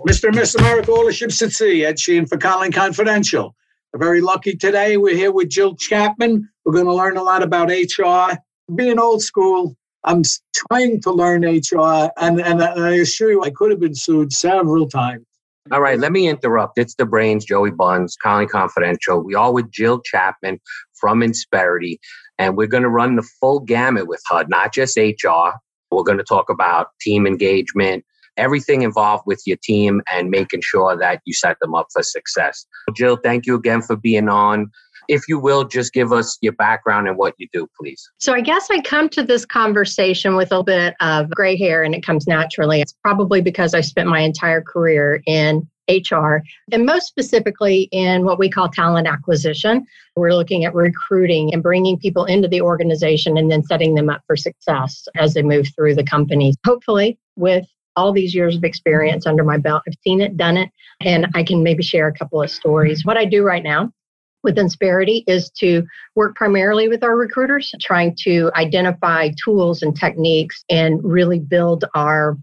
Mr. and Miss America, all the ships at sea, Ed Sheehan for Conlon Confidential. We're very lucky today. We're here with Jill Chapman. We're going to learn a lot about HR. Being old school, I'm trying to learn HR, and, and I assure you, I could have been sued several times. All right, let me interrupt. It's the brains, Joey Buns, Conlon Confidential. We all with Jill Chapman from Insperity, and we're going to run the full gamut with HUD, not just HR. We're going to talk about team engagement, everything involved with your team and making sure that you set them up for success. Jill, thank you again for being on. If you will, just give us your background and what you do, please. So, I guess I come to this conversation with a bit of gray hair and it comes naturally. It's probably because I spent my entire career in HR, and most specifically in what we call talent acquisition. We're looking at recruiting and bringing people into the organization and then setting them up for success as they move through the company. Hopefully, with all these years of experience under my belt. I've seen it, done it, and I can maybe share a couple of stories. What I do right now with Insperity is to work primarily with our recruiters, trying to identify tools and techniques and really build our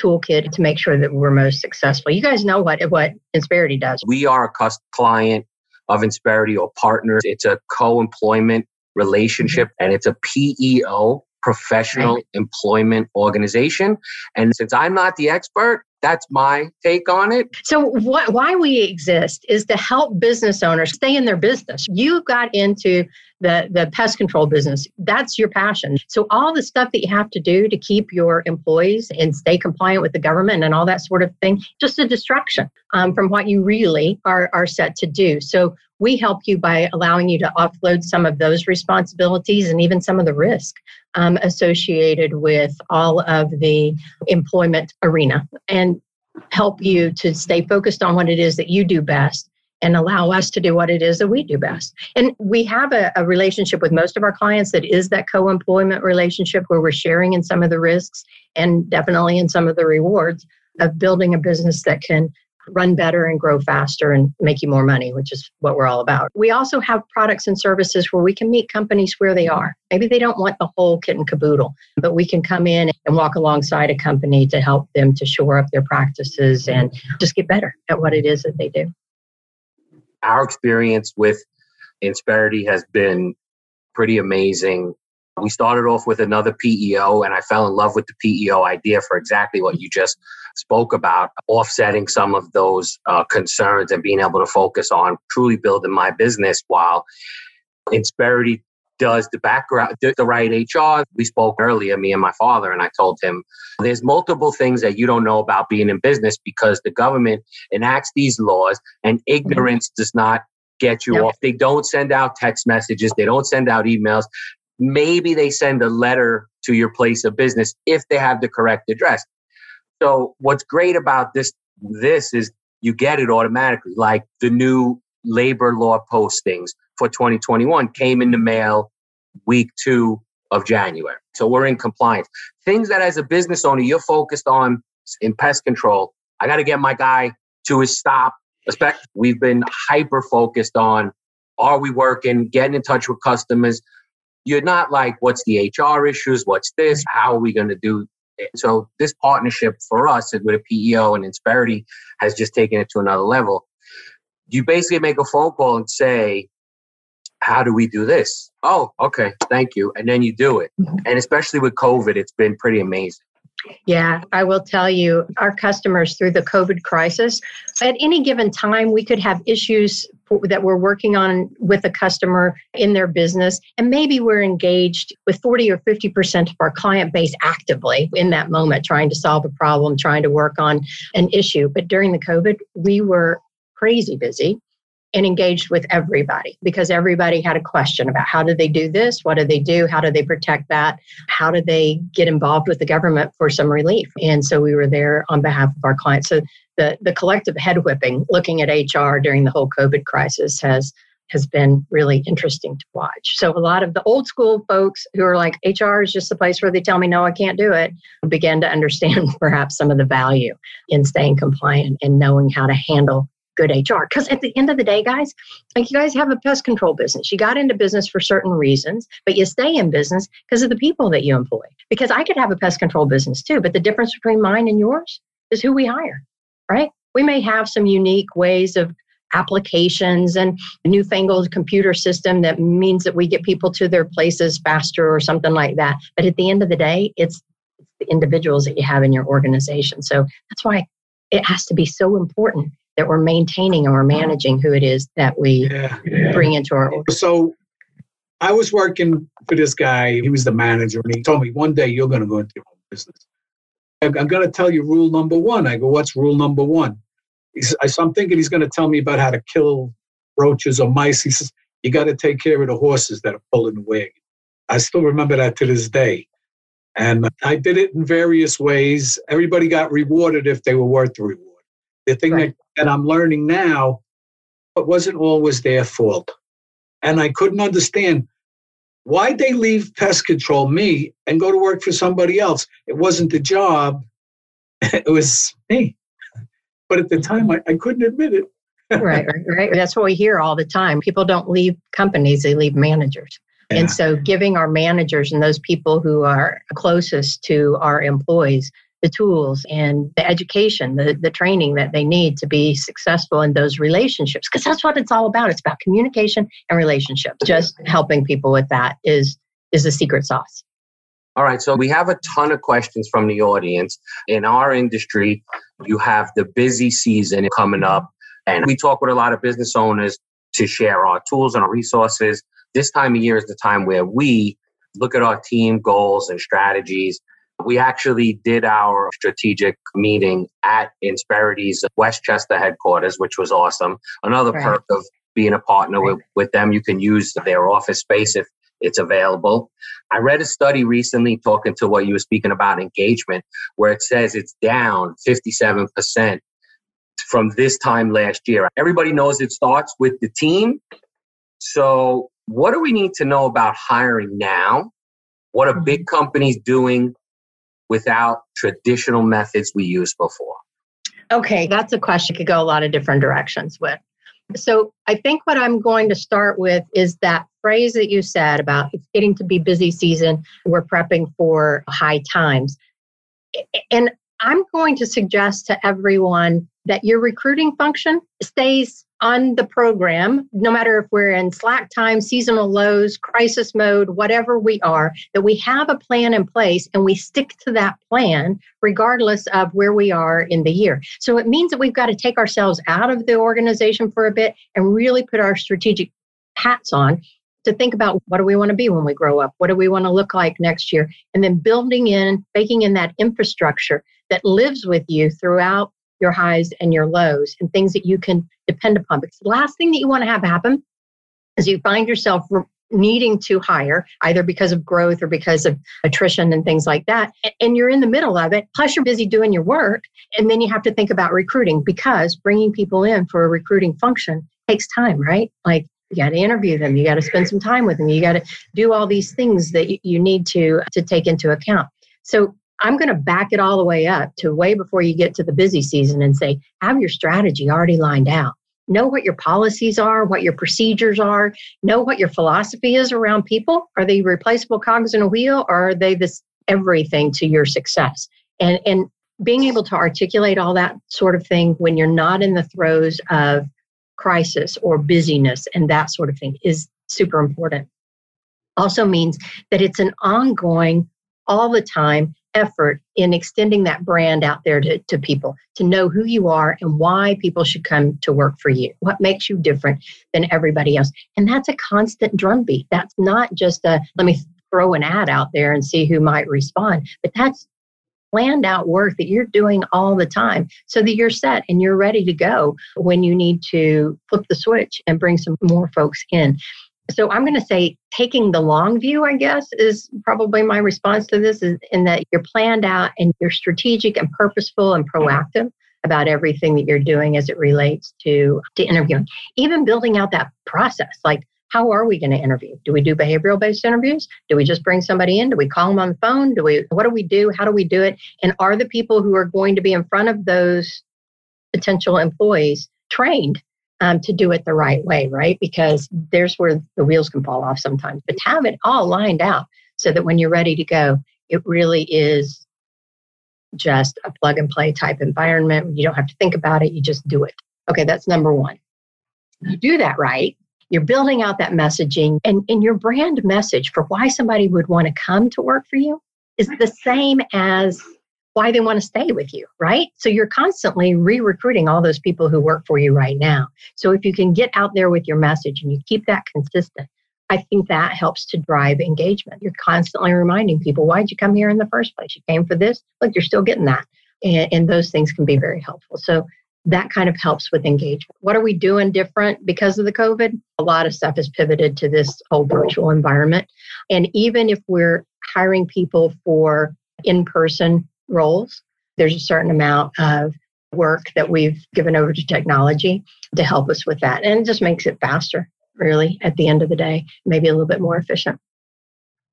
toolkit to make sure that we're most successful. You guys know what what Insperity does. We are a client of Insperity or partners. It's a co-employment relationship and it's a PEO professional employment organization. And since I'm not the expert, that's my take on it. So, what, why we exist is to help business owners stay in their business. You got into the, the pest control business, that's your passion. So, all the stuff that you have to do to keep your employees and stay compliant with the government and all that sort of thing, just a distraction um, from what you really are, are set to do. So, we help you by allowing you to offload some of those responsibilities and even some of the risk um, associated with all of the employment arena and help you to stay focused on what it is that you do best and allow us to do what it is that we do best. And we have a, a relationship with most of our clients that is that co employment relationship where we're sharing in some of the risks and definitely in some of the rewards of building a business that can run better and grow faster and make you more money, which is what we're all about. We also have products and services where we can meet companies where they are. Maybe they don't want the whole kit and caboodle, but we can come in and walk alongside a company to help them to shore up their practices and just get better at what it is that they do. Our experience with Insperity has been pretty amazing. We started off with another PEO, and I fell in love with the PEO idea for exactly what you just spoke about, offsetting some of those uh, concerns and being able to focus on truly building my business while Insperity does the background, the right HR. We spoke earlier, me and my father, and I told him there's multiple things that you don't know about being in business because the government enacts these laws and mm-hmm. ignorance does not get you off. They don't send out text messages, they don't send out emails. Maybe they send a letter to your place of business if they have the correct address. So what's great about this this is you get it automatically. Like the new labor law postings for 2021 came in the mail week two of January. So we're in compliance. Things that as a business owner you're focused on in pest control. I got to get my guy to his stop. We've been hyper focused on are we working, getting in touch with customers, you're not like, what's the HR issues? What's this? How are we going to do? It? So this partnership for us with a PEO and Insperity has just taken it to another level. You basically make a phone call and say, how do we do this? Oh, okay, thank you. And then you do it. Mm-hmm. And especially with COVID, it's been pretty amazing. Yeah, I will tell you, our customers through the COVID crisis, at any given time, we could have issues that we're working on with a customer in their business. And maybe we're engaged with 40 or 50% of our client base actively in that moment, trying to solve a problem, trying to work on an issue. But during the COVID, we were crazy busy and engaged with everybody because everybody had a question about how do they do this? What do they do? How do they protect that? How do they get involved with the government for some relief? And so we were there on behalf of our clients. So the, the collective head whipping looking at HR during the whole COVID crisis has has been really interesting to watch. So a lot of the old school folks who are like HR is just the place where they tell me no I can't do it began to understand perhaps some of the value in staying compliant and knowing how to handle good HR. Because at the end of the day, guys, like you guys have a pest control business. You got into business for certain reasons, but you stay in business because of the people that you employ. Because I could have a pest control business too, but the difference between mine and yours is who we hire. right? We may have some unique ways of applications and newfangled computer system that means that we get people to their places faster or something like that. But at the end of the day, it's the individuals that you have in your organization. So that's why it has to be so important that we're maintaining and we're managing who it is that we yeah, yeah. bring into our organization. So I was working for this guy. He was the manager, and he told me one day you're going to go into your own business. I'm going to tell you rule number one. I go, what's rule number one? He's, so I'm thinking he's going to tell me about how to kill roaches or mice. He says, you got to take care of the horses that are pulling the wagon. I still remember that to this day. And I did it in various ways. Everybody got rewarded if they were worth the reward. The thing right. that, that I'm learning now, it wasn't always their fault. And I couldn't understand why'd they leave pest control me and go to work for somebody else. It wasn't the job, it was me. But at the time, I, I couldn't admit it. right, right, right. That's what we hear all the time. People don't leave companies, they leave managers. Yeah. And so, giving our managers and those people who are closest to our employees the tools and the education, the, the training that they need to be successful in those relationships. Because that's what it's all about. It's about communication and relationships. Just helping people with that is is the secret sauce. All right, so we have a ton of questions from the audience. In our industry, you have the busy season coming up, and we talk with a lot of business owners to share our tools and our resources. This time of year is the time where we look at our team goals and strategies we actually did our strategic meeting at Insperity's Westchester headquarters, which was awesome. Another right. perk of being a partner right. with, with them, you can use their office space if it's available. I read a study recently talking to what you were speaking about engagement, where it says it's down 57% from this time last year. Everybody knows it starts with the team. So, what do we need to know about hiring now? What are big mm-hmm. companies doing without traditional methods we used before? Okay, that's a question could go a lot of different directions with. So I think what I'm going to start with is that phrase that you said about it's getting to be busy season, we're prepping for high times. And I'm going to suggest to everyone that your recruiting function stays on the program, no matter if we're in slack time, seasonal lows, crisis mode, whatever we are, that we have a plan in place and we stick to that plan regardless of where we are in the year. So it means that we've got to take ourselves out of the organization for a bit and really put our strategic hats on to think about what do we want to be when we grow up? What do we want to look like next year? And then building in, baking in that infrastructure that lives with you throughout your highs and your lows and things that you can depend upon. Because the last thing that you want to have happen is you find yourself needing to hire either because of growth or because of attrition and things like that and you're in the middle of it plus you're busy doing your work and then you have to think about recruiting because bringing people in for a recruiting function takes time right like you got to interview them you got to spend some time with them you got to do all these things that you need to to take into account so I'm going to back it all the way up to way before you get to the busy season and say, have your strategy already lined out. Know what your policies are, what your procedures are, know what your philosophy is around people. Are they replaceable cogs in a wheel or are they this everything to your success? And, and being able to articulate all that sort of thing when you're not in the throes of crisis or busyness and that sort of thing is super important. Also means that it's an ongoing, all the time effort in extending that brand out there to, to people to know who you are and why people should come to work for you. What makes you different than everybody else? And that's a constant drumbeat. That's not just a let me throw an ad out there and see who might respond, but that's planned out work that you're doing all the time so that you're set and you're ready to go when you need to flip the switch and bring some more folks in. So I'm going to say taking the long view, I guess, is probably my response to this is in that you're planned out and you're strategic and purposeful and proactive about everything that you're doing as it relates to, to interviewing. Even building out that process, like how are we going to interview? Do we do behavioral based interviews? Do we just bring somebody in? Do we call them on the phone? Do we what do we do? How do we do it? And are the people who are going to be in front of those potential employees trained um, to do it the right way, right? Because there's where the wheels can fall off sometimes. But have it all lined out so that when you're ready to go, it really is just a plug and play type environment. You don't have to think about it, you just do it. Okay, that's number one. You do that right, you're building out that messaging, and, and your brand message for why somebody would want to come to work for you is the same as why they want to stay with you, right? So you're constantly re recruiting all those people who work for you right now. So if you can get out there with your message and you keep that consistent, I think that helps to drive engagement. You're constantly reminding people, why'd you come here in the first place? You came for this. Look, you're still getting that. And, and those things can be very helpful. So that kind of helps with engagement. What are we doing different because of the COVID? A lot of stuff is pivoted to this whole virtual environment. And even if we're hiring people for in person roles. There's a certain amount of work that we've given over to technology to help us with that. And it just makes it faster, really, at the end of the day, maybe a little bit more efficient.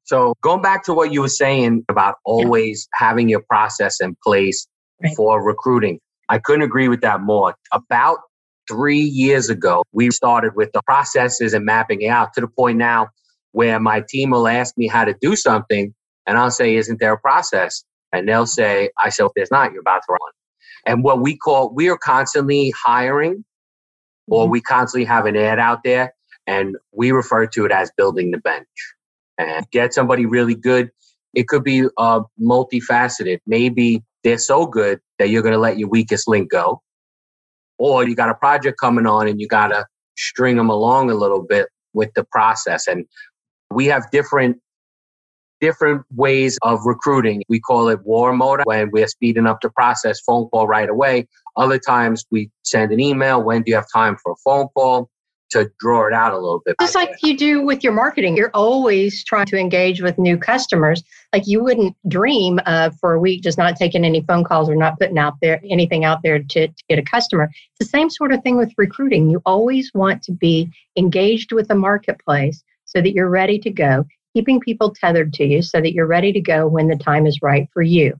So, going back to what you were saying about always yeah. having your process in place right. for recruiting, I couldn't agree with that more. About three years ago, we started with the processes and mapping out to the point now where my team will ask me how to do something, and I'll say, Isn't there a process? And they'll say, I said, if there's not, you're about to run. And what we call, we are constantly hiring or mm-hmm. we constantly have an ad out there and we refer to it as building the bench and get somebody really good. It could be uh, multifaceted. Maybe they're so good that you're going to let your weakest link go. Or you got a project coming on and you got to string them along a little bit with the process. And we have different different ways of recruiting. We call it war mode when we're speeding up the process, phone call right away. Other times we send an email. When do you have time for a phone call? To draw it out a little bit. Just like you do with your marketing, you're always trying to engage with new customers. Like you wouldn't dream of for a week just not taking any phone calls or not putting out there anything out there to, to get a customer. It's the same sort of thing with recruiting. You always want to be engaged with the marketplace so that you're ready to go keeping people tethered to you so that you're ready to go when the time is right for you.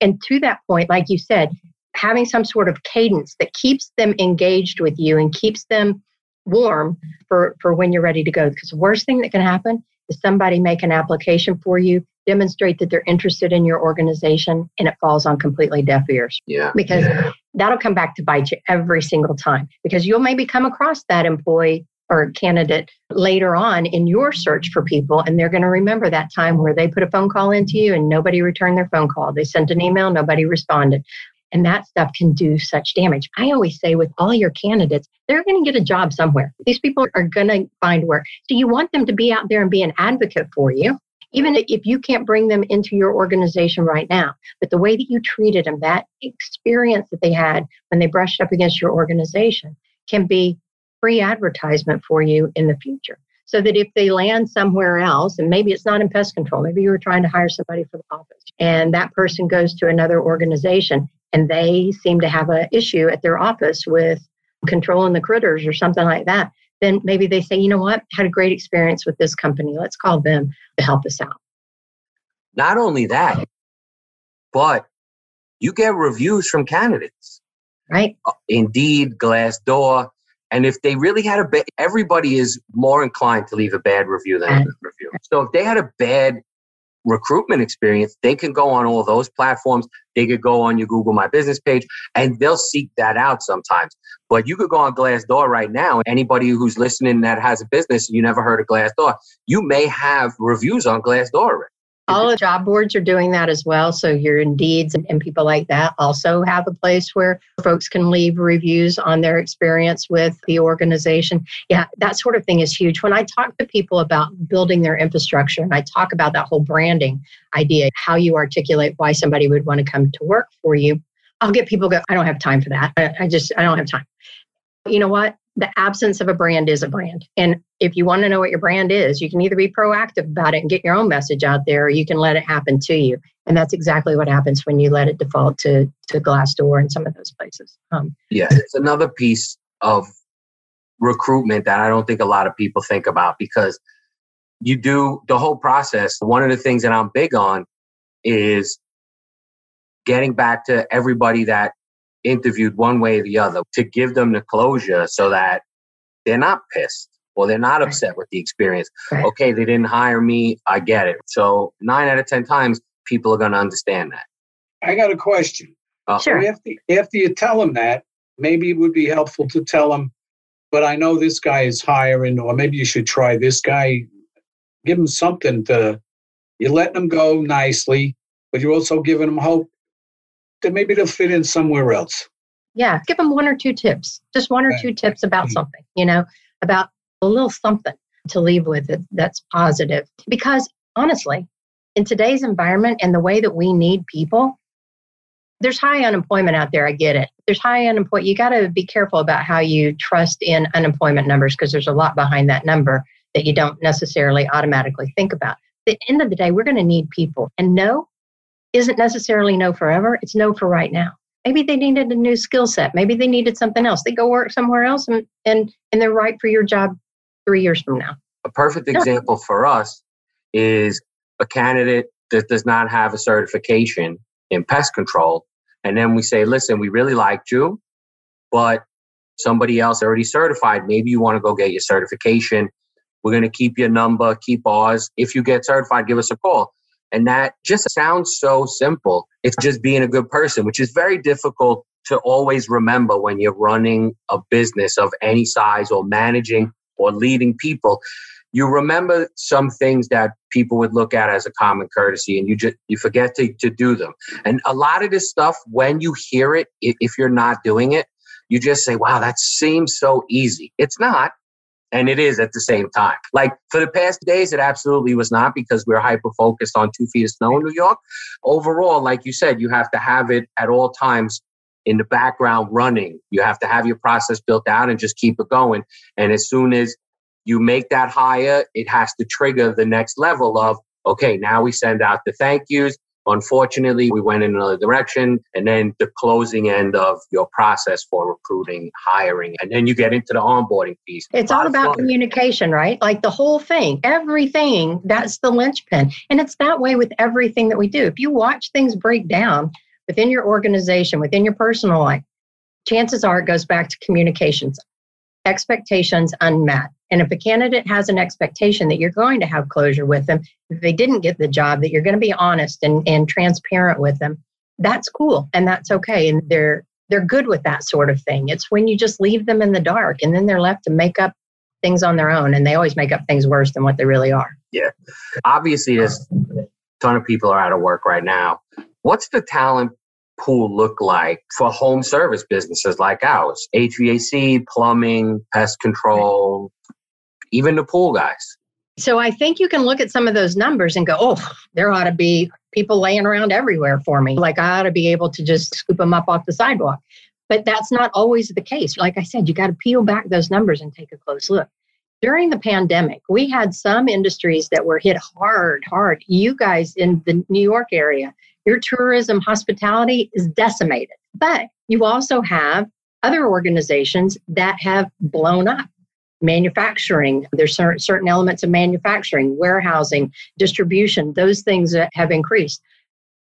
And to that point, like you said, having some sort of cadence that keeps them engaged with you and keeps them warm for, for when you're ready to go. Because the worst thing that can happen is somebody make an application for you, demonstrate that they're interested in your organization, and it falls on completely deaf ears. Yeah. Because yeah. that'll come back to bite you every single time. Because you'll maybe come across that employee or a candidate later on in your search for people and they're going to remember that time where they put a phone call into you and nobody returned their phone call. They sent an email nobody responded. And that stuff can do such damage. I always say with all your candidates they're going to get a job somewhere. These people are going to find work. So you want them to be out there and be an advocate for you even if you can't bring them into your organization right now. But the way that you treated them that experience that they had when they brushed up against your organization can be free advertisement for you in the future. So that if they land somewhere else, and maybe it's not in pest control, maybe you were trying to hire somebody for the office, and that person goes to another organization and they seem to have an issue at their office with controlling the critters or something like that, then maybe they say, you know what, had a great experience with this company. Let's call them to help us out. Not only that, but you get reviews from candidates. Right. Uh, Indeed, Glassdoor, and if they really had a bad, everybody is more inclined to leave a bad review than a good review. So if they had a bad recruitment experience, they can go on all those platforms. They could go on your Google My Business page and they'll seek that out sometimes. But you could go on Glassdoor right now. Anybody who's listening that has a business, you never heard of Glassdoor, you may have reviews on Glassdoor already. All the job boards are doing that as well. So your Indeeds and, and, people like that also have a place where folks can leave reviews on their experience with the organization. Yeah, that sort of thing is huge. When I talk to people about building their infrastructure and I talk about that whole branding idea, how you articulate why somebody would want to come to work for you, I'll get people go, I don't have time for that. I, I just, I don't have time. You know what? The absence of a brand is a brand. And if you want to know what your brand is, you can either be proactive about it and get your own message out there, or you can let it happen to you. And that's exactly what happens when you let it default to, to Glassdoor and some of those places. Um, yeah, it's another piece of recruitment that I don't think a lot of people think about because you do the whole process. One of the things that I'm big on is getting back to everybody that interviewed one way or the other to give them the closure so that they're not pissed or they're not upset with the experience. Right. Okay, they didn't hire me. I get it. So nine out of 10 times, people are going to understand that. I got a question. Uh, sure. After, after you tell them that, maybe it would be helpful to tell them, but I know this guy is hiring, or maybe you should try this guy. Give them something to, you're letting them go nicely, but you're also giving them hope that maybe they'll fit in somewhere else. Yeah, give them one or two tips, just one or two tips about mm-hmm. something, you know, about a little something to leave with it that's positive. Because honestly, in today's environment and the way that we need people, there's high unemployment out there. I get it. There's high unemployment. You got to be careful about how you trust in unemployment numbers because there's a lot behind that number that you don't necessarily automatically think about. At the end of the day, we're going to need people. And no isn't necessarily no forever. It's no for right now. Maybe they needed a new skill set. Maybe they needed something else. They go work somewhere else and, and, and they're right for your job three years from now. A perfect example for us is a candidate that does not have a certification in pest control and then we say, listen, we really liked you, but somebody else already certified. Maybe you want to go get your certification. We're going to keep your number, keep ours. If you get certified, give us a call. And that just sounds so simple. It's just being a good person, which is very difficult to always remember when you're running a business of any size or managing or leading people. You remember some things that people would look at as a common courtesy and you just you forget to, to do them. And a lot of this stuff when you hear it if you're not doing it you just say wow that seems so easy. It's not and it is at the same time. Like for the past days it absolutely was not because we're hyper focused on two feet of snow in new york. Overall like you said you have to have it at all times in the background running. You have to have your process built out and just keep it going. And as soon as you make that hire, it has to trigger the next level of, okay, now we send out the thank yous. Unfortunately, we went in another direction. And then the closing end of your process for recruiting, hiring, and then you get into the onboarding piece. It's all about communication, right? Like the whole thing, everything, that's the linchpin. And it's that way with everything that we do. If you watch things break down within your organization, within your personal life, chances are it goes back to communications, expectations unmet. And if a candidate has an expectation that you're going to have closure with them, if they didn't get the job, that you're going to be honest and, and transparent with them, that's cool and that's okay. And they're they're good with that sort of thing. It's when you just leave them in the dark and then they're left to make up things on their own and they always make up things worse than what they really are. Yeah. Obviously there's a ton of people are out of work right now. What's the talent pool look like for home service businesses like ours? HVAC, plumbing, pest control, even the pool guys. So I think you can look at some of those numbers and go, oh, there ought to be people laying around everywhere for me. Like I ought to be able to just scoop them up off the sidewalk. But that's not always the case. Like I said, you got to peel back those numbers and take a close look. During the pandemic, we had some industries that were hit hard, hard. You guys in the New York area, your tourism hospitality is decimated. But you also have other organizations that have blown up manufacturing. There's certain elements of manufacturing, warehousing, distribution, those things that have increased.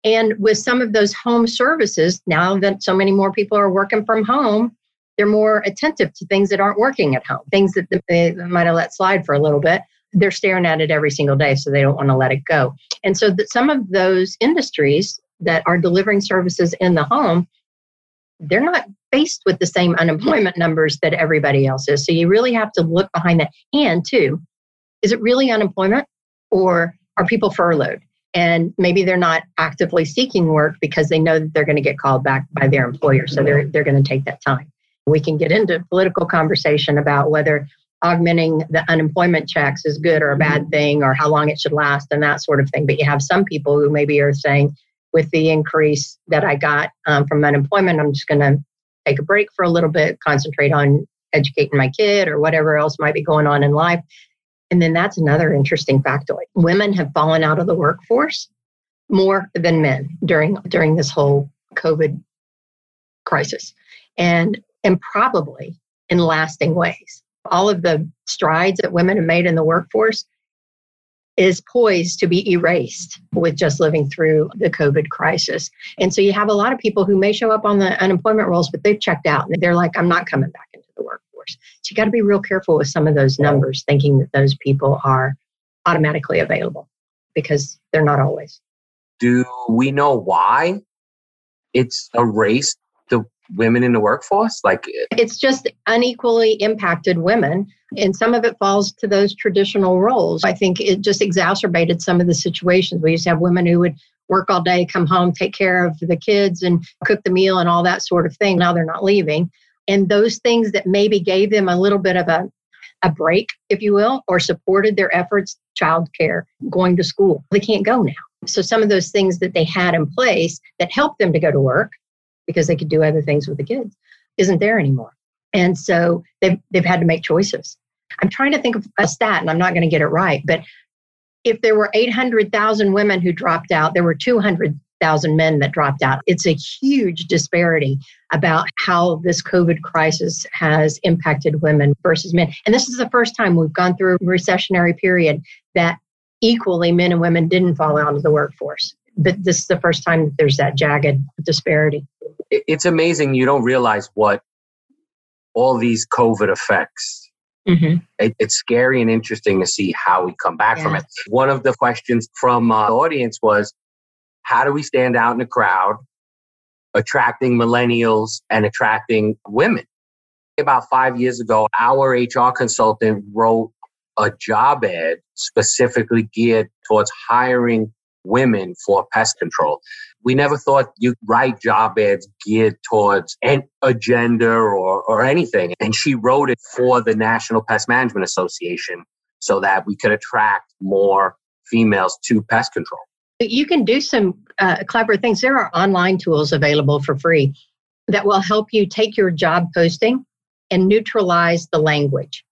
And with some of those home services, now that so many more people are working from home, they're more attentive to things that aren't working at home, things that they might have let slide for a little bit. They're staring at it every single day, so they don't want to let it go. And so, that some of those industries that are delivering services in the home they're not faced with the same unemployment numbers that everybody else is. So you really have to look behind that. And two, is it really unemployment or are people furloughed? And maybe they're not actively seeking work because they know that they're going to get called back by their employer. So they're, they're going to take that time. We can get into political conversation about whether augmenting the unemployment checks is good or a bad mm-hmm. thing or how long it should last and that sort of thing. But you have some people who maybe are saying, with the increase that I got um, from unemployment, I'm just going to take a break for a little bit, concentrate on educating my kid or whatever else might be going on in life. And then that's another interesting factoid. Women have fallen out of the workforce more than men during during this whole COVID crisis. And and probably in lasting ways. All of the strides that women have made in the workforce is poised to be erased with just living through the COVID crisis. And so you have a lot of people who may show up on the unemployment rolls, but they've checked out and they're like, I'm not coming back into the workforce. So you got to be real careful with some of those numbers, thinking that those people are automatically available because they're not always. Do we know why it's a race to women in the workforce? Like eh, it's just unequally impacted women. And some of it falls to those traditional roles. I think it just exacerbated some of the situations. We used to have women who would work all day, come home, take care of the kids and cook the meal and all that sort of thing. Now they're not leaving. And those things that maybe gave them a little bit of a, a break, if you will, or supported their efforts, childcare, going to school, they can't go now. So some of those things that they had in place that helped them to go to work because they could do other things with the kids isn't there anymore. And so they've, they've had to make choices. I'm trying to think of a stat and I'm not going to get it right, but if there were 800,000 women who dropped out, there were 200,000 men that dropped out. It's a huge disparity about how this COVID crisis has impacted women versus men. And this is the first time we've gone through a recessionary period that equally men and women didn't fall out of the workforce. But this is the first time that there's that jagged disparity. It's amazing you don't realize what all these COVID effects Mm-hmm. It, it's scary and interesting to see how we come back yeah. from it. One of the questions from uh, the audience was, how do we stand out in a crowd, attracting millennials and attracting women? About five years ago, our HR consultant wrote a job ad specifically geared towards hiring women for pest control we never thought you'd write job ads geared towards an agenda or, or anything. And she wrote it for the National Pest Management Association so that we could attract more females to pest control. You can do some uh, clever things. There are online tools available for free that will help you take your job posting and neutralize the language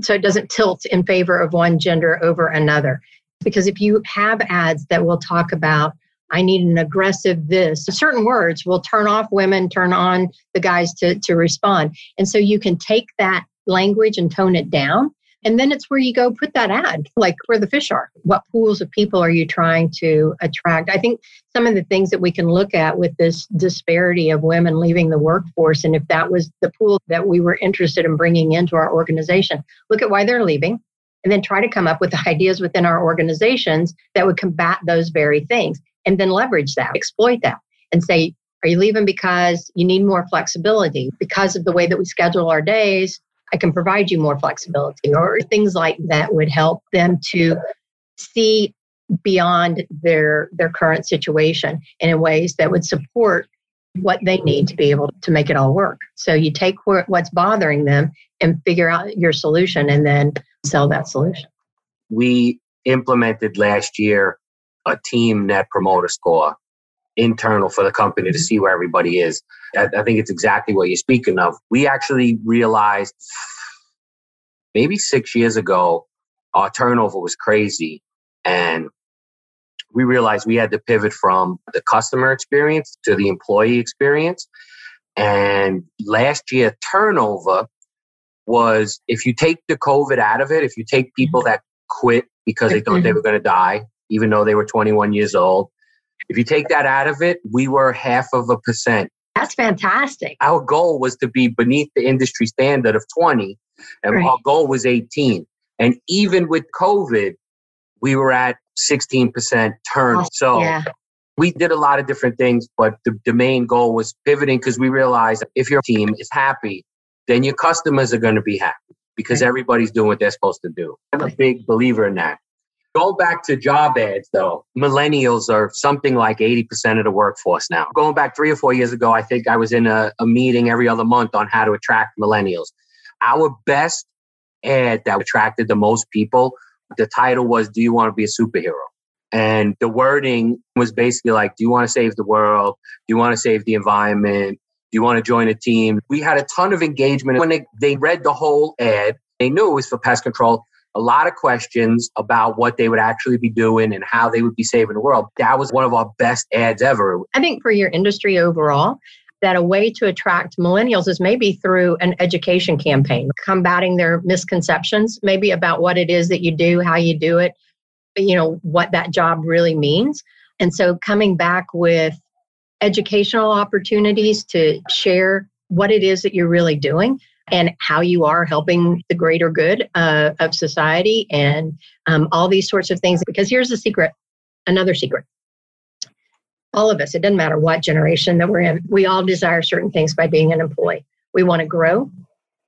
so it doesn't tilt in favor of one gender over another. Because if you have ads that will talk about I need an aggressive this. Certain words will turn off women, turn on the guys to, to respond. And so you can take that language and tone it down. And then it's where you go put that ad, like where the fish are. What pools of people are you trying to attract? I think some of the things that we can look at with this disparity of women leaving the workforce, and if that was the pool that we were interested in bringing into our organization, look at why they're leaving, and then try to come up with ideas within our organizations that would combat those very things and then leverage that, exploit that, and say, are you leaving because you need more flexibility? Because of the way that we schedule our days, I can provide you more flexibility, or things like that would help them to see beyond their their current situation and in ways that would support what they need to be able to make it all work. So you take what's bothering them and figure out your solution and then sell that solution. We implemented last year a team net promoter score internal for the company to mm-hmm. see where everybody is. I, I think it's exactly what you're speaking of. We actually realized maybe six years ago, our turnover was crazy. And we realized we had to pivot from the customer experience to the employee experience. And last year, turnover was if you take the COVID out of it, if you take people mm-hmm. that quit because they thought they mm-hmm. were going to die, even though they were 21 years old. If you take that out of it, we were half of a percent. That's fantastic. Our goal was to be beneath the industry standard of 20, and right. our goal was 18. And even with COVID, we were at 16% turn. Oh, so yeah. we did a lot of different things, but the, the main goal was pivoting because we realized if your team is happy, then your customers are going to be happy because everybody's doing what they're supposed to do. I'm a big believer in that. Go back to job ads, though. Millennials are something like 80% of the workforce now. Going back three or four years ago, I think I was in a, a meeting every other month on how to attract millennials. Our best ad that attracted the most people, the title was, Do you want to be a superhero? And the wording was basically like, Do you want to save the world? Do you want to save the environment? Do you want to join a team? We had a ton of engagement. When they, they read the whole ad, they knew it was for pest control a lot of questions about what they would actually be doing and how they would be saving the world. That was one of our best ads ever. I think for your industry overall, that a way to attract millennials is maybe through an education campaign, combating their misconceptions, maybe about what it is that you do, how you do it, you know, what that job really means. And so coming back with educational opportunities to share what it is that you're really doing and how you are helping the greater good uh, of society and um, all these sorts of things. Because here's the secret another secret all of us, it doesn't matter what generation that we're in, we all desire certain things by being an employee. We want to grow.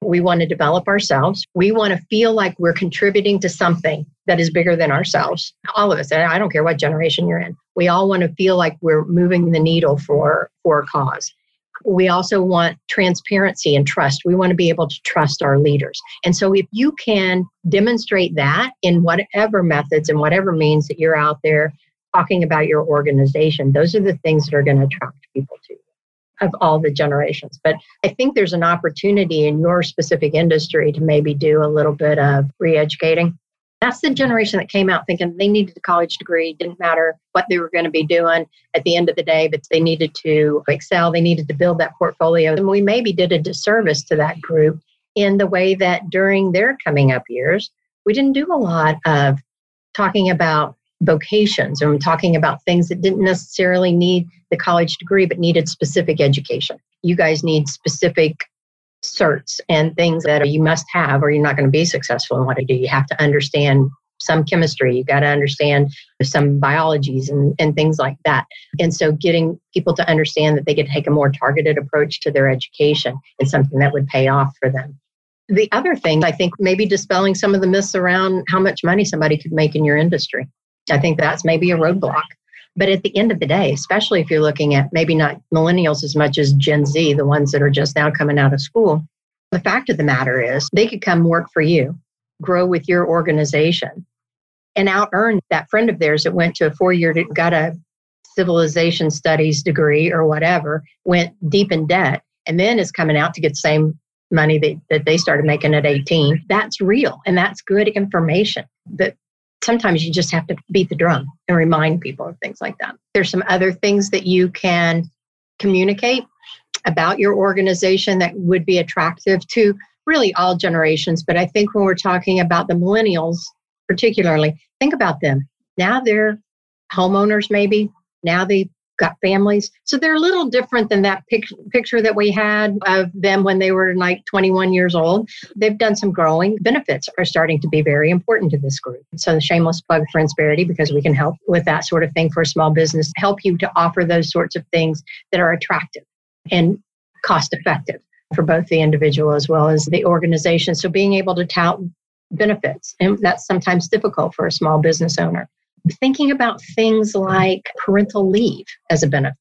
We want to develop ourselves. We want to feel like we're contributing to something that is bigger than ourselves. All of us, I don't care what generation you're in. We all want to feel like we're moving the needle for, for a cause. We also want transparency and trust. We want to be able to trust our leaders. And so, if you can demonstrate that in whatever methods and whatever means that you're out there talking about your organization, those are the things that are going to attract people to you of all the generations. But I think there's an opportunity in your specific industry to maybe do a little bit of re educating that's the generation that came out thinking they needed a college degree, didn't matter what they were going to be doing at the end of the day, but they needed to excel, they needed to build that portfolio. And we maybe did a disservice to that group in the way that during their coming up years, we didn't do a lot of talking about vocations and talking about things that didn't necessarily need the college degree but needed specific education. You guys need specific certs and things that you must have or you're not going to be successful in what you do. You have to understand some chemistry, you got to understand some biologies and, and things like that. And so getting people to understand that they could take a more targeted approach to their education is something that would pay off for them. The other thing, I think maybe dispelling some of the myths around how much money somebody could make in your industry. I think that's maybe a roadblock. But at the end of the day, especially if you're looking at maybe not millennials as much as Gen Z, the ones that are just now coming out of school, the fact of the matter is they could come work for you, grow with your organization, and out earn that friend of theirs that went to a four year, got a civilization studies degree or whatever, went deep in debt, and then is coming out to get the same money that, that they started making at 18. That's real and that's good information. That sometimes you just have to beat the drum and remind people of things like that. There's some other things that you can communicate about your organization that would be attractive to really all generations. But I think when we're talking about the millennials, particularly, think about them. Now they're homeowners, maybe. Now they got families. So they're a little different than that pic- picture that we had of them when they were like 21 years old. They've done some growing. Benefits are starting to be very important to this group. So the shameless plug for Insperity because we can help with that sort of thing for a small business, help you to offer those sorts of things that are attractive and cost effective for both the individual as well as the organization. So being able to tout benefits, and that's sometimes difficult for a small business owner thinking about things like parental leave as a benefit.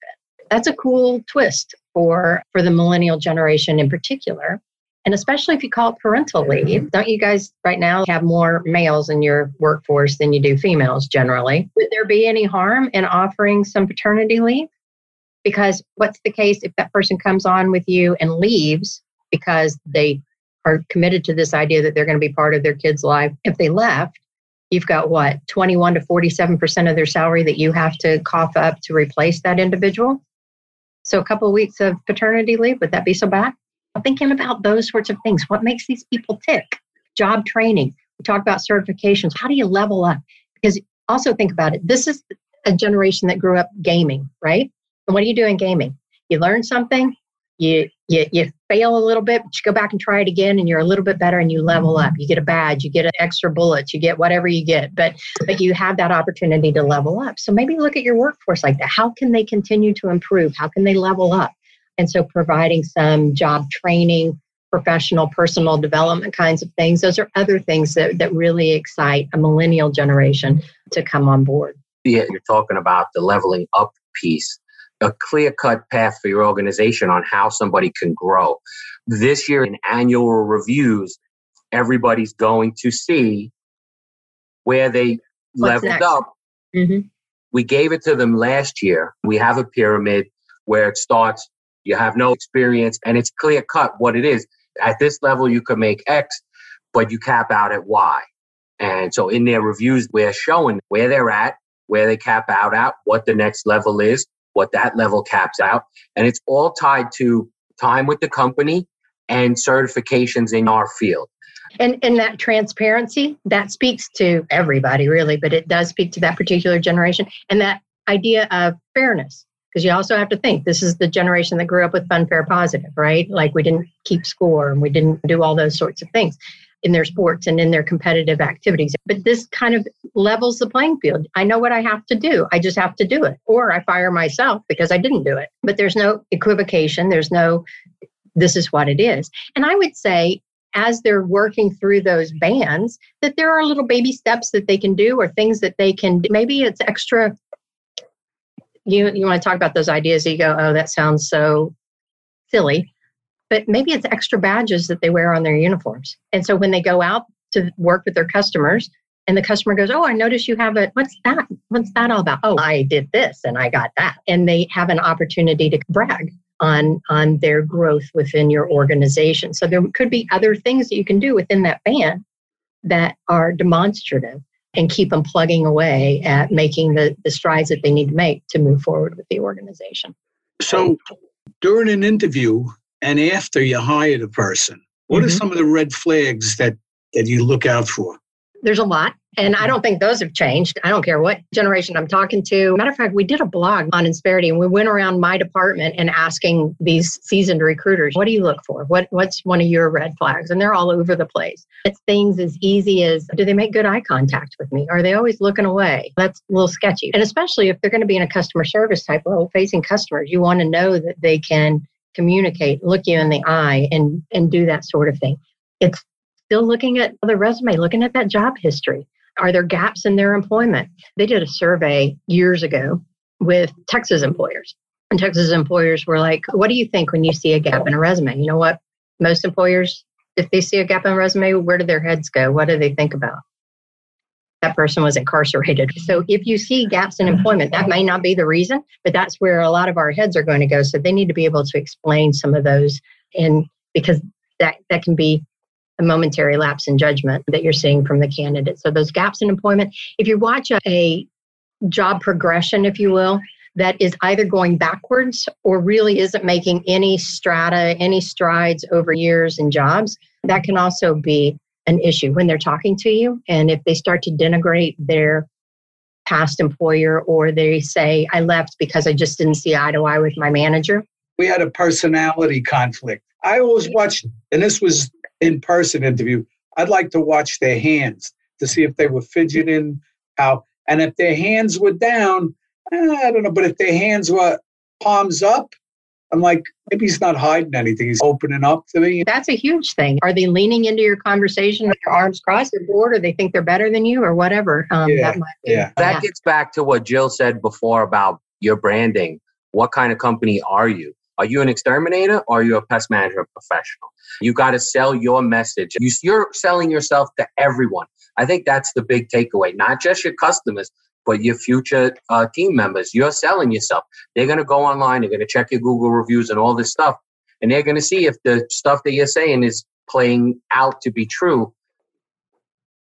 That's a cool twist for, for the millennial generation in particular. And especially if you call it parental leave, don't you guys right now have more males in your workforce than you do females generally? Would there be any harm in offering some paternity leave? Because what's the case if that person comes on with you and leaves because they are committed to this idea that they're going to be part of their kid's life? If they left, you've got what 21 to 47% of their salary that you have to cough up to replace that individual? So a couple of weeks of paternity leave would that be so bad? I'm thinking about those sorts of things. What makes these people tick? Job training. We talk about certifications. How do you level up? Because also think about it. This is a generation that grew up gaming right? And what do you do in gaming? You learn something you you you fail a little bit, but you go back and try it again, and you're a little bit better, and you level up. You get a badge, you get an extra bullet, you get whatever you get, but but you have that opportunity to level up. So maybe look at your workforce like that. How can they continue to improve? How can they level up? And so providing some job training, professional, personal development kinds of things. Those are other things that, that really excite a millennial generation to come on board. Yeah, you're talking about the leveling up piece a clear cut path for your organization on how somebody can grow. This year, in annual reviews, everybody's going to see where they What's leveled next? up. Mm-hmm. We gave it to them last year. We have a pyramid where it starts, you have no experience, and it's clear cut what it is. At this level, you can make X, but you cap out at Y. And so in their reviews, we're showing where they're at, where they cap out at, what the next level is, what that level caps out. And it's all tied to time with the company and certifications in our field. And, and that transparency, that speaks to everybody really, but it does speak to that particular generation. And that idea of fairness, because you also have to think this is the generation that grew up with fun, fair, positive, right? Like we didn't keep score and we didn't do all those sorts of things. In their sports and in their competitive activities. But this kind of levels the playing field. I know what I have to do. I just have to do it. Or I fire myself because I didn't do it. But there's no equivocation. There's no, this is what it is. And I would say, as they're working through those bands, that there are little baby steps that they can do or things that they can maybe it's extra you you want to talk about those ideas you go oh that sounds so silly but maybe it's extra badges that they wear on their uniforms. And so when they go out to work with their customers and the customer goes oh i notice you have a what's that? What's that all about? Oh i did this and i got that. And they have an opportunity to brag on on their growth within your organization. So there could be other things that you can do within that band that are demonstrative and keep them plugging away at making the, the strides that they need to make to move forward with the organization. So, during an interview and after you hire the person, what mm-hmm. are some of the red flags that, that you look out for? There's a lot. And I don't think those have changed. I don't care what generation I'm talking to. Matter of fact, we did a blog on Insperity and we went around my department and asking these seasoned recruiters, what do you look for? What what's one of your red flags? And they're all over the place. It's things as easy as do they make good eye contact with me? Are they always looking away? That's a little sketchy. And especially if they're going to be in a customer service type role facing customers, you want to know that they can communicate, look you in the eye and and do that sort of thing. It's still looking at the resume, looking at that job history. Are there gaps in their employment? They did a survey years ago with Texas employers. And Texas employers were like, What do you think when you see a gap in a resume? You know what? Most employers, if they see a gap in a resume, where do their heads go? What do they think about? That person was incarcerated. So if you see gaps in employment, that may not be the reason, but that's where a lot of our heads are going to go. So they need to be able to explain some of those. And because that, that can be a momentary lapse in judgment that you're seeing from the candidate. So those gaps in employment, if you watch a, a job progression, if you will, that is either going backwards or really isn't making any strata, any strides over years in jobs, that can also be an issue when they're talking to you. And if they start to denigrate their past employer or they say, I left because I just didn't see eye to eye with my manager. We had a personality conflict. I always watched, and this was in person interview, I'd like to watch their hands to see if they were fidgeting, how, and if their hands were down, eh, I don't know, but if their hands were palms up, I'm like, maybe he's not hiding anything. He's opening up to me. That's a huge thing. Are they leaning into your conversation with their arms crossed or bored, or they think they're better than you, or whatever? Um, yeah, that might be. Yeah. That yeah. gets back to what Jill said before about your branding. What kind of company are you? Are you an exterminator or are you a pest management professional? You got to sell your message. You, you're selling yourself to everyone. I think that's the big takeaway, not just your customers, but your future uh, team members. You're selling yourself. They're going to go online, they're going to check your Google reviews and all this stuff, and they're going to see if the stuff that you're saying is playing out to be true.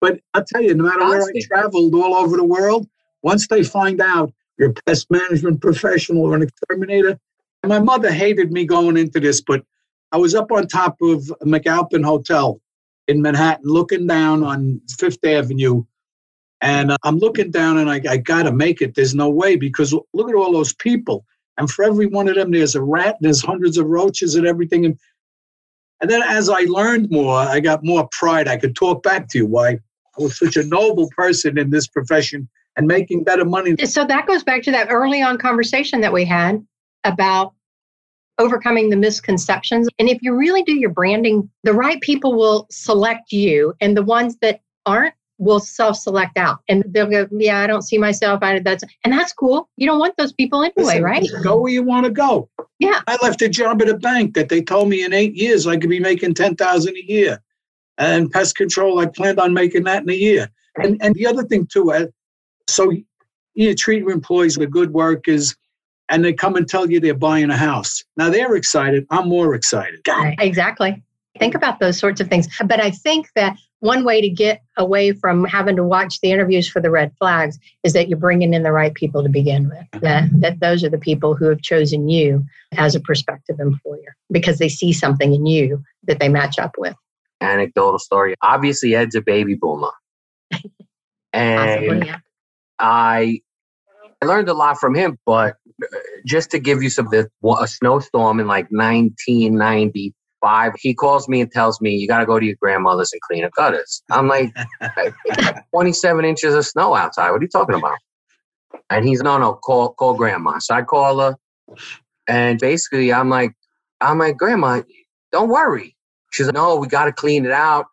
But I'll tell you, no matter where I traveled all over the world, once they find out you're a pest management professional or an exterminator, my mother hated me going into this, but I was up on top of McAlpin Hotel in Manhattan, looking down on Fifth Avenue. And uh, I'm looking down and I, I got to make it. There's no way because look at all those people. And for every one of them, there's a rat, and there's hundreds of roaches and everything. And, and then as I learned more, I got more pride. I could talk back to you why I was such a noble person in this profession and making better money. So that goes back to that early on conversation that we had about overcoming the misconceptions. And if you really do your branding, the right people will select you, and the ones that aren't will self-select out and they'll go yeah i don't see myself out of that and that's cool you don't want those people anyway Listen, right go where you want to go yeah i left a job at a bank that they told me in eight years i could be making 10000 a year and pest control i planned on making that in a year and and the other thing too uh, so you treat your employees with good workers and they come and tell you they're buying a house. Now they're excited. I'm more excited. Exactly. Think about those sorts of things. But I think that one way to get away from having to watch the interviews for the red flags is that you're bringing in the right people to begin with. That, that those are the people who have chosen you as a prospective employer because they see something in you that they match up with. Anecdotal story. Obviously, Ed's a baby boomer. and Possibly, yeah. I I learned a lot from him, but uh, just to give you some, a snowstorm in like 1995 five. He calls me and tells me, You got to go to your grandmother's and clean her gutters. I'm like, 27 inches of snow outside. What are you talking about? And he's, No, no, call, call grandma. So I call her. And basically, I'm like, I'm like, Grandma, don't worry. She's like, No, we got to clean it out.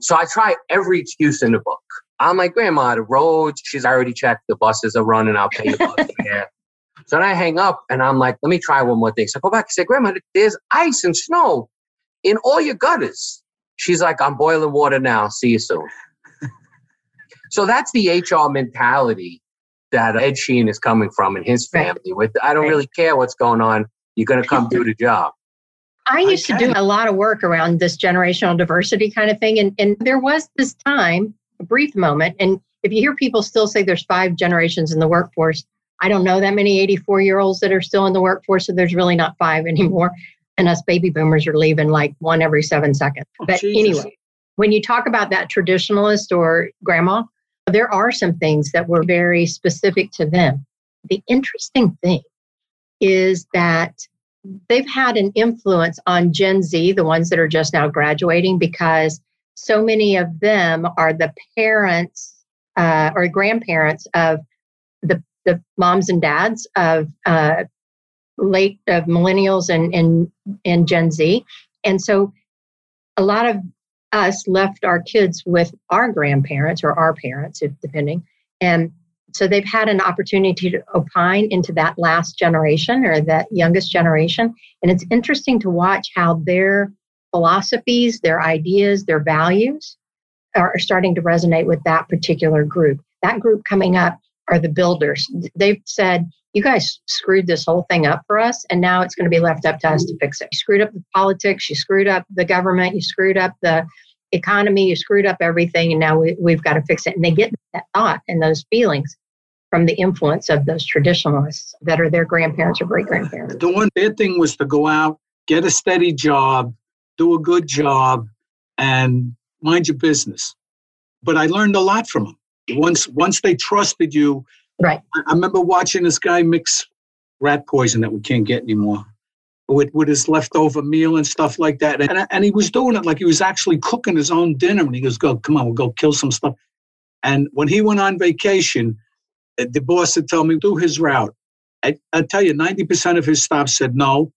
So I try every excuse in the book. I'm like, Grandma, the roads, she's already checked. The buses are running. I'll pay the bus. So then I hang up and I'm like, let me try one more thing. So I go back and say, Grandma, there's ice and snow in all your gutters. She's like, I'm boiling water now. See you soon. so that's the HR mentality that Ed Sheehan is coming from in his family. With I don't really care what's going on. You're going to come do the job. I used okay. to do a lot of work around this generational diversity kind of thing. And, and there was this time, a brief moment. And if you hear people still say there's five generations in the workforce, I don't know that many 84 year olds that are still in the workforce, so there's really not five anymore. And us baby boomers are leaving like one every seven seconds. Oh, but Jesus. anyway, when you talk about that traditionalist or grandma, there are some things that were very specific to them. The interesting thing is that they've had an influence on Gen Z, the ones that are just now graduating, because so many of them are the parents uh, or grandparents of the the moms and dads of uh, late of millennials and, and and Gen Z, and so a lot of us left our kids with our grandparents or our parents, depending, and so they've had an opportunity to opine into that last generation or that youngest generation, and it's interesting to watch how their philosophies, their ideas, their values are starting to resonate with that particular group. That group coming up are the builders. They've said, you guys screwed this whole thing up for us, and now it's going to be left up to us to fix it. You screwed up the politics, you screwed up the government, you screwed up the economy, you screwed up everything, and now we, we've got to fix it. And they get that thought and those feelings from the influence of those traditionalists that are their grandparents or great grandparents. The one bad thing was to go out, get a steady job, do a good job, and mind your business. But I learned a lot from them once once they trusted you right. I, remember watching this guy mix rat poison that we can't get anymore with, with his leftover meal and stuff like that. And, and he was doing it like he was actually cooking his own dinner. And he goes go come on we'll go kill some stuff. And when he went on vacation uh, the boss had told me do his route. I, I tell you 90% of his staff said no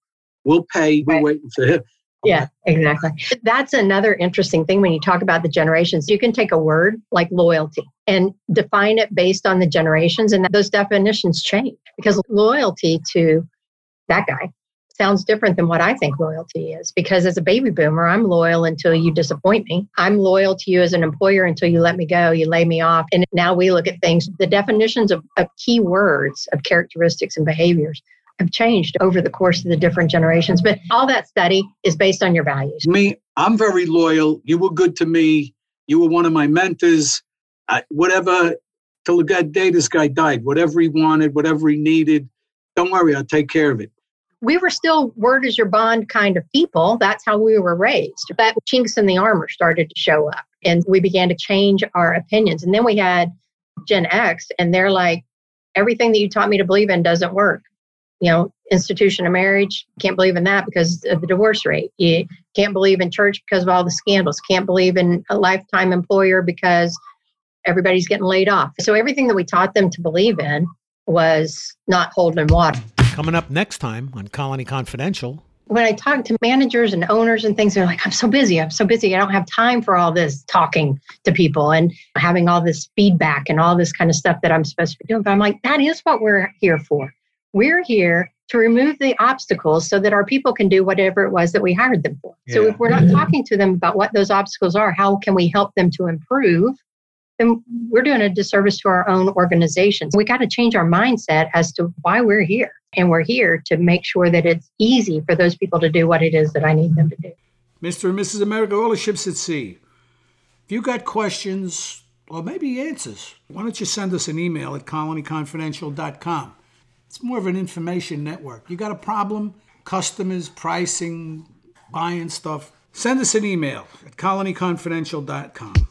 we'll pay. We're right. waiting for him yeah, exactly. That's another interesting thing when you talk about the generations. You can take a word like loyalty and define it based on the generations, and those definitions change because loyalty to that guy sounds different than what I think loyalty is. Because as a baby boomer, I'm loyal until you disappoint me. I'm loyal to you as an employer until you let me go, you lay me off. And now we look at things, the definitions of, of key words, of characteristics and behaviors have changed over the course of the different generations. But all that study is based on your values. Me, I'm very loyal. You were good to me. You were one of my mentors. I, whatever, till the day this guy died, whatever he wanted, whatever he needed, don't worry, I'll take care of it. We were still word is your bond kind of people. That's how we were raised. But chinks in the armor started to show up and we began to change our opinions. And then we had Gen X, and they're like, everything that you taught me to believe in doesn't work you know, institution of marriage. Can't believe in that because of the divorce rate. You can't believe in church because of all the scandals. Can't believe in a lifetime employer because everybody's getting laid off. So everything that we taught them to believe in was not holding water. Coming up next time on Colony Confidential. When I talk to managers and owners and things, they're like, I'm so busy. I'm so busy. I don't have time for all this talking to people and having all this feedback and all this kind of stuff that I'm supposed to be doing. But I'm like, that is what we're here for. We're here to remove the obstacles so that our people can do whatever it was that we hired them for. Yeah. So if we're not mm-hmm. talking to them about what those obstacles are, how can we help them to improve? Then we're doing a disservice to our own organizations. We got to change our mindset as to why we're here. And we're here to make sure that it's easy for those people to do what it is that I need them to do. Mr. and Mrs. America, all the ships at sea. If you got questions or maybe answers, why don't you send us an email at colonyconfidential.com? It's more of an information network. You got a problem, customers, pricing, buying stuff, send us an email at colonyconfidential.com.